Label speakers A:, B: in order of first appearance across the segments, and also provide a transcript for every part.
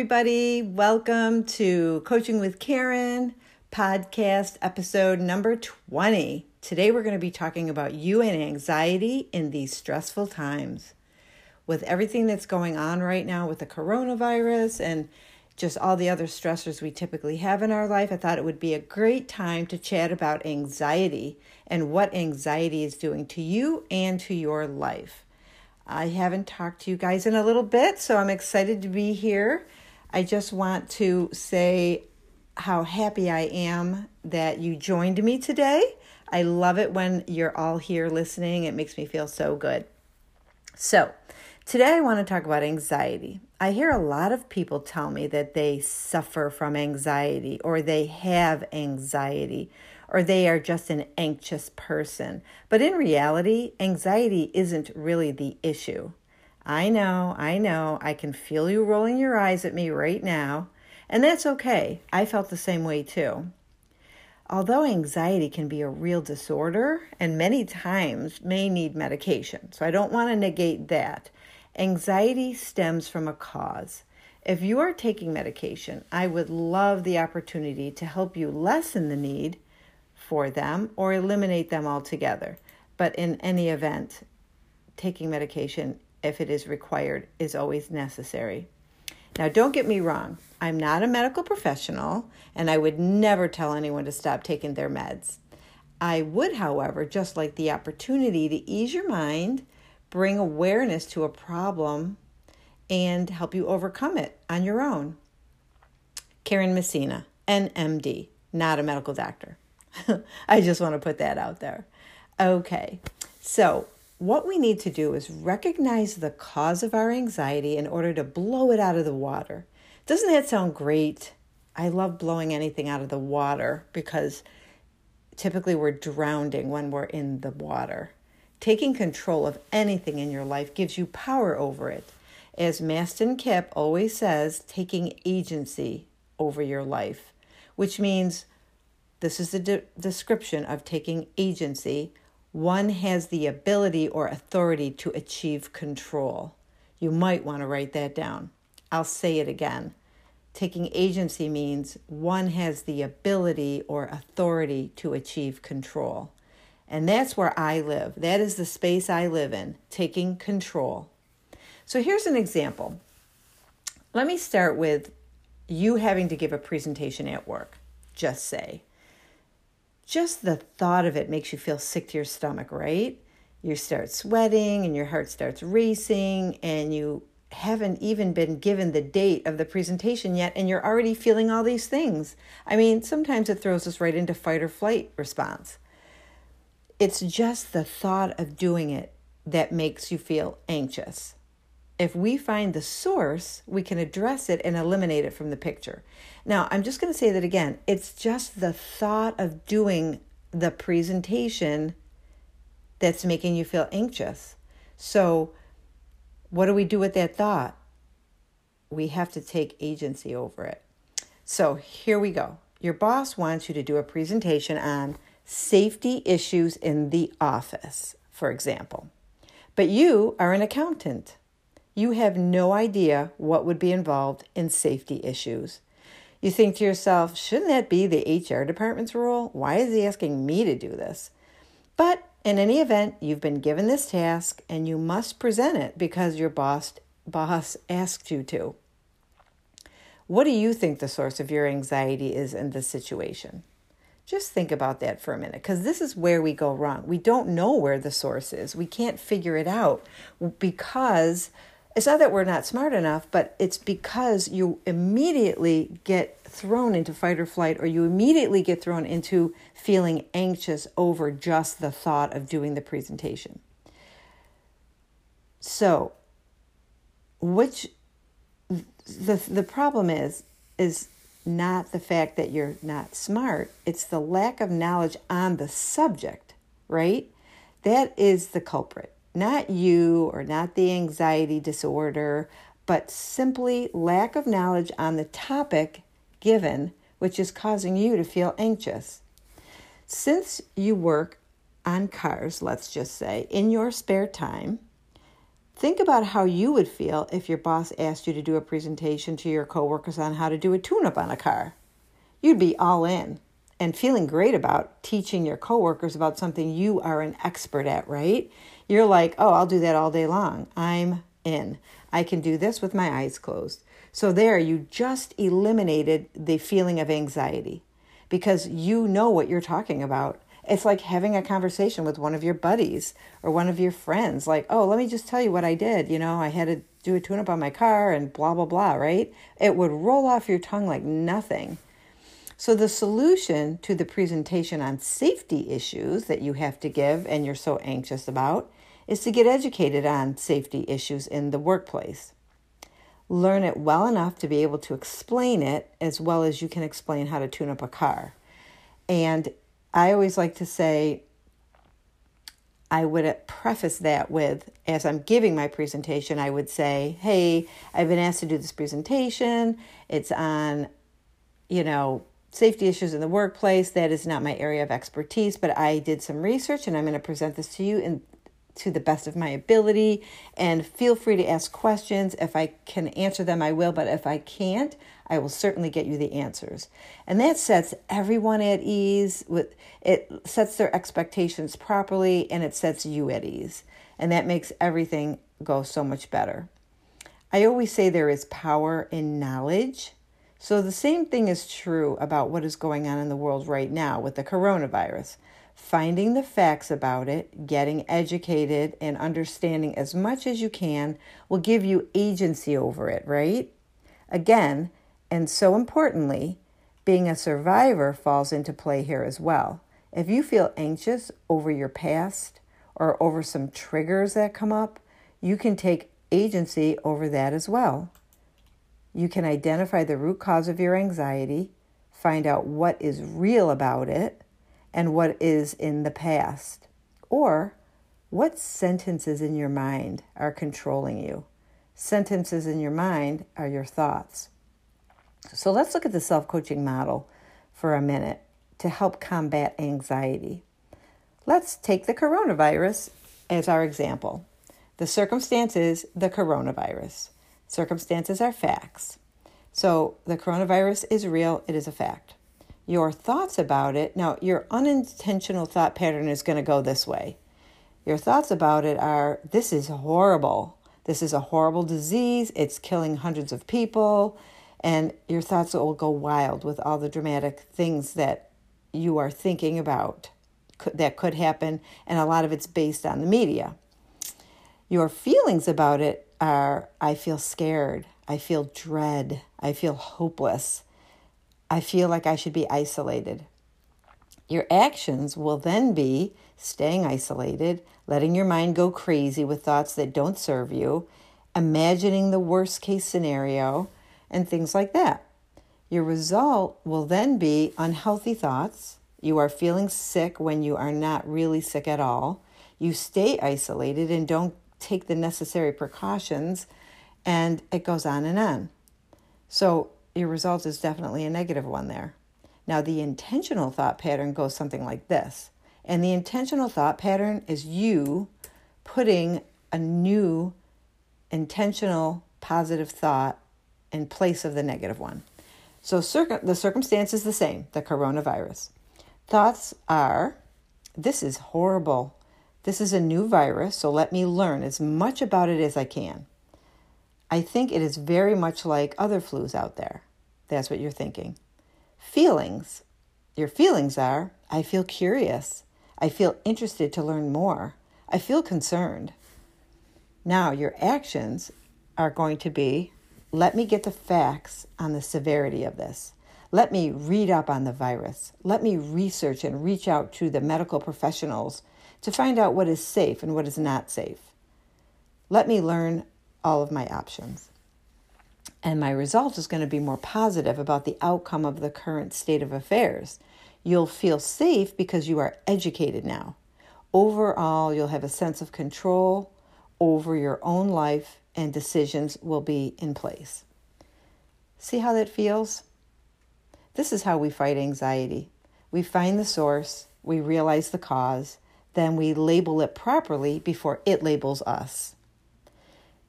A: everybody. Welcome to Coaching with Karen podcast episode number 20. Today, we're going to be talking about you and anxiety in these stressful times. With everything that's going on right now with the coronavirus and just all the other stressors we typically have in our life, I thought it would be a great time to chat about anxiety and what anxiety is doing to you and to your life. I haven't talked to you guys in a little bit, so I'm excited to be here. I just want to say how happy I am that you joined me today. I love it when you're all here listening, it makes me feel so good. So, today I want to talk about anxiety. I hear a lot of people tell me that they suffer from anxiety or they have anxiety or they are just an anxious person. But in reality, anxiety isn't really the issue. I know, I know, I can feel you rolling your eyes at me right now, and that's okay. I felt the same way too. Although anxiety can be a real disorder and many times may need medication, so I don't want to negate that. Anxiety stems from a cause. If you are taking medication, I would love the opportunity to help you lessen the need for them or eliminate them altogether. But in any event, taking medication, if it is required, is always necessary. Now, don't get me wrong, I'm not a medical professional and I would never tell anyone to stop taking their meds. I would, however, just like the opportunity to ease your mind, bring awareness to a problem, and help you overcome it on your own. Karen Messina, NMD, not a medical doctor. I just want to put that out there. Okay, so what we need to do is recognize the cause of our anxiety in order to blow it out of the water. Doesn't that sound great? I love blowing anything out of the water because typically we're drowning when we're in the water. Taking control of anything in your life gives you power over it. As Mastin Kipp always says, taking agency over your life, which means this is the de- description of taking agency. One has the ability or authority to achieve control. You might want to write that down. I'll say it again. Taking agency means one has the ability or authority to achieve control. And that's where I live. That is the space I live in, taking control. So here's an example. Let me start with you having to give a presentation at work, just say just the thought of it makes you feel sick to your stomach, right? You start sweating and your heart starts racing, and you haven't even been given the date of the presentation yet, and you're already feeling all these things. I mean, sometimes it throws us right into fight or flight response. It's just the thought of doing it that makes you feel anxious. If we find the source, we can address it and eliminate it from the picture. Now, I'm just going to say that again. It's just the thought of doing the presentation that's making you feel anxious. So, what do we do with that thought? We have to take agency over it. So, here we go. Your boss wants you to do a presentation on safety issues in the office, for example. But you are an accountant. You have no idea what would be involved in safety issues. You think to yourself, shouldn't that be the HR department's role? Why is he asking me to do this? But in any event, you've been given this task and you must present it because your boss boss asked you to. What do you think the source of your anxiety is in this situation? Just think about that for a minute because this is where we go wrong. We don't know where the source is. We can't figure it out because it's not that we're not smart enough, but it's because you immediately get thrown into fight or flight, or you immediately get thrown into feeling anxious over just the thought of doing the presentation. So, which the the problem is is not the fact that you're not smart, it's the lack of knowledge on the subject, right? That is the culprit not you or not the anxiety disorder, but simply lack of knowledge on the topic given, which is causing you to feel anxious. Since you work on cars, let's just say, in your spare time, Think about how you would feel if your boss asked you to do a presentation to your coworkers on how to do a tune up on a car. You'd be all in and feeling great about teaching your coworkers about something you are an expert at, right? You're like, oh, I'll do that all day long. I'm in. I can do this with my eyes closed. So, there, you just eliminated the feeling of anxiety because you know what you're talking about. It's like having a conversation with one of your buddies or one of your friends, like, oh, let me just tell you what I did. You know, I had to do a tune up on my car and blah, blah, blah, right? It would roll off your tongue like nothing. So, the solution to the presentation on safety issues that you have to give and you're so anxious about is to get educated on safety issues in the workplace. Learn it well enough to be able to explain it as well as you can explain how to tune up a car. And I always like to say, I would preface that with, as I'm giving my presentation, I would say, Hey, I've been asked to do this presentation. It's on, you know, safety issues in the workplace. That is not my area of expertise, but I did some research and I'm going to present this to you in to the best of my ability. And feel free to ask questions. If I can answer them, I will. But if I can't, I will certainly get you the answers. And that sets everyone at ease. With it sets their expectations properly, and it sets you at ease. And that makes everything go so much better. I always say there is power in knowledge. So the same thing is true about what is going on in the world right now with the coronavirus finding the facts about it, getting educated, and understanding as much as you can will give you agency over it, right? Again, and so importantly, being a survivor falls into play here as well. If you feel anxious over your past or over some triggers that come up, you can take agency over that as well. You can identify the root cause of your anxiety, find out what is real about it, and what is in the past? Or what sentences in your mind are controlling you? Sentences in your mind are your thoughts. So let's look at the self coaching model for a minute to help combat anxiety. Let's take the coronavirus as our example. The circumstance is the coronavirus. Circumstances are facts. So the coronavirus is real, it is a fact your thoughts about it. Now, your unintentional thought pattern is going to go this way. Your thoughts about it are this is horrible. This is a horrible disease. It's killing hundreds of people. And your thoughts will go wild with all the dramatic things that you are thinking about that could happen. And a lot of it's based on the media. Your feelings about it are I feel scared. I feel dread. I feel hopeless. I feel like I should be isolated. Your actions will then be staying isolated, letting your mind go crazy with thoughts that don't serve you, imagining the worst case scenario, and things like that. Your result will then be unhealthy thoughts. You are feeling sick when you are not really sick at all. You stay isolated and don't take the necessary precautions, and it goes on and on. So, your result is definitely a negative one there. Now, the intentional thought pattern goes something like this. And the intentional thought pattern is you putting a new intentional positive thought in place of the negative one. So the circumstance is the same the coronavirus. Thoughts are this is horrible. This is a new virus, so let me learn as much about it as I can. I think it is very much like other flus out there. That's what you're thinking. Feelings. Your feelings are I feel curious. I feel interested to learn more. I feel concerned. Now, your actions are going to be let me get the facts on the severity of this. Let me read up on the virus. Let me research and reach out to the medical professionals to find out what is safe and what is not safe. Let me learn all of my options. And my result is going to be more positive about the outcome of the current state of affairs. You'll feel safe because you are educated now. Overall, you'll have a sense of control over your own life and decisions will be in place. See how that feels? This is how we fight anxiety. We find the source, we realize the cause, then we label it properly before it labels us.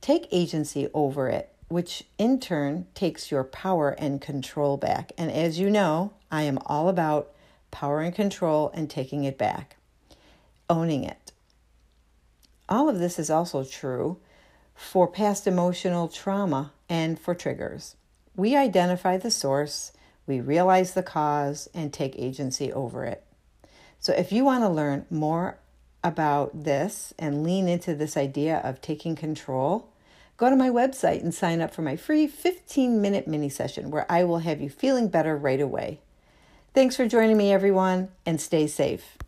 A: take agency over it, which in turn takes your power and control back. And as you know, I am all about power and control and taking it back, owning it. All of this is also true for past emotional trauma and for triggers. We identify the source, we realize the cause, and take agency over it. So, if you want to learn more about this and lean into this idea of taking control, go to my website and sign up for my free 15 minute mini session where I will have you feeling better right away. Thanks for joining me, everyone, and stay safe.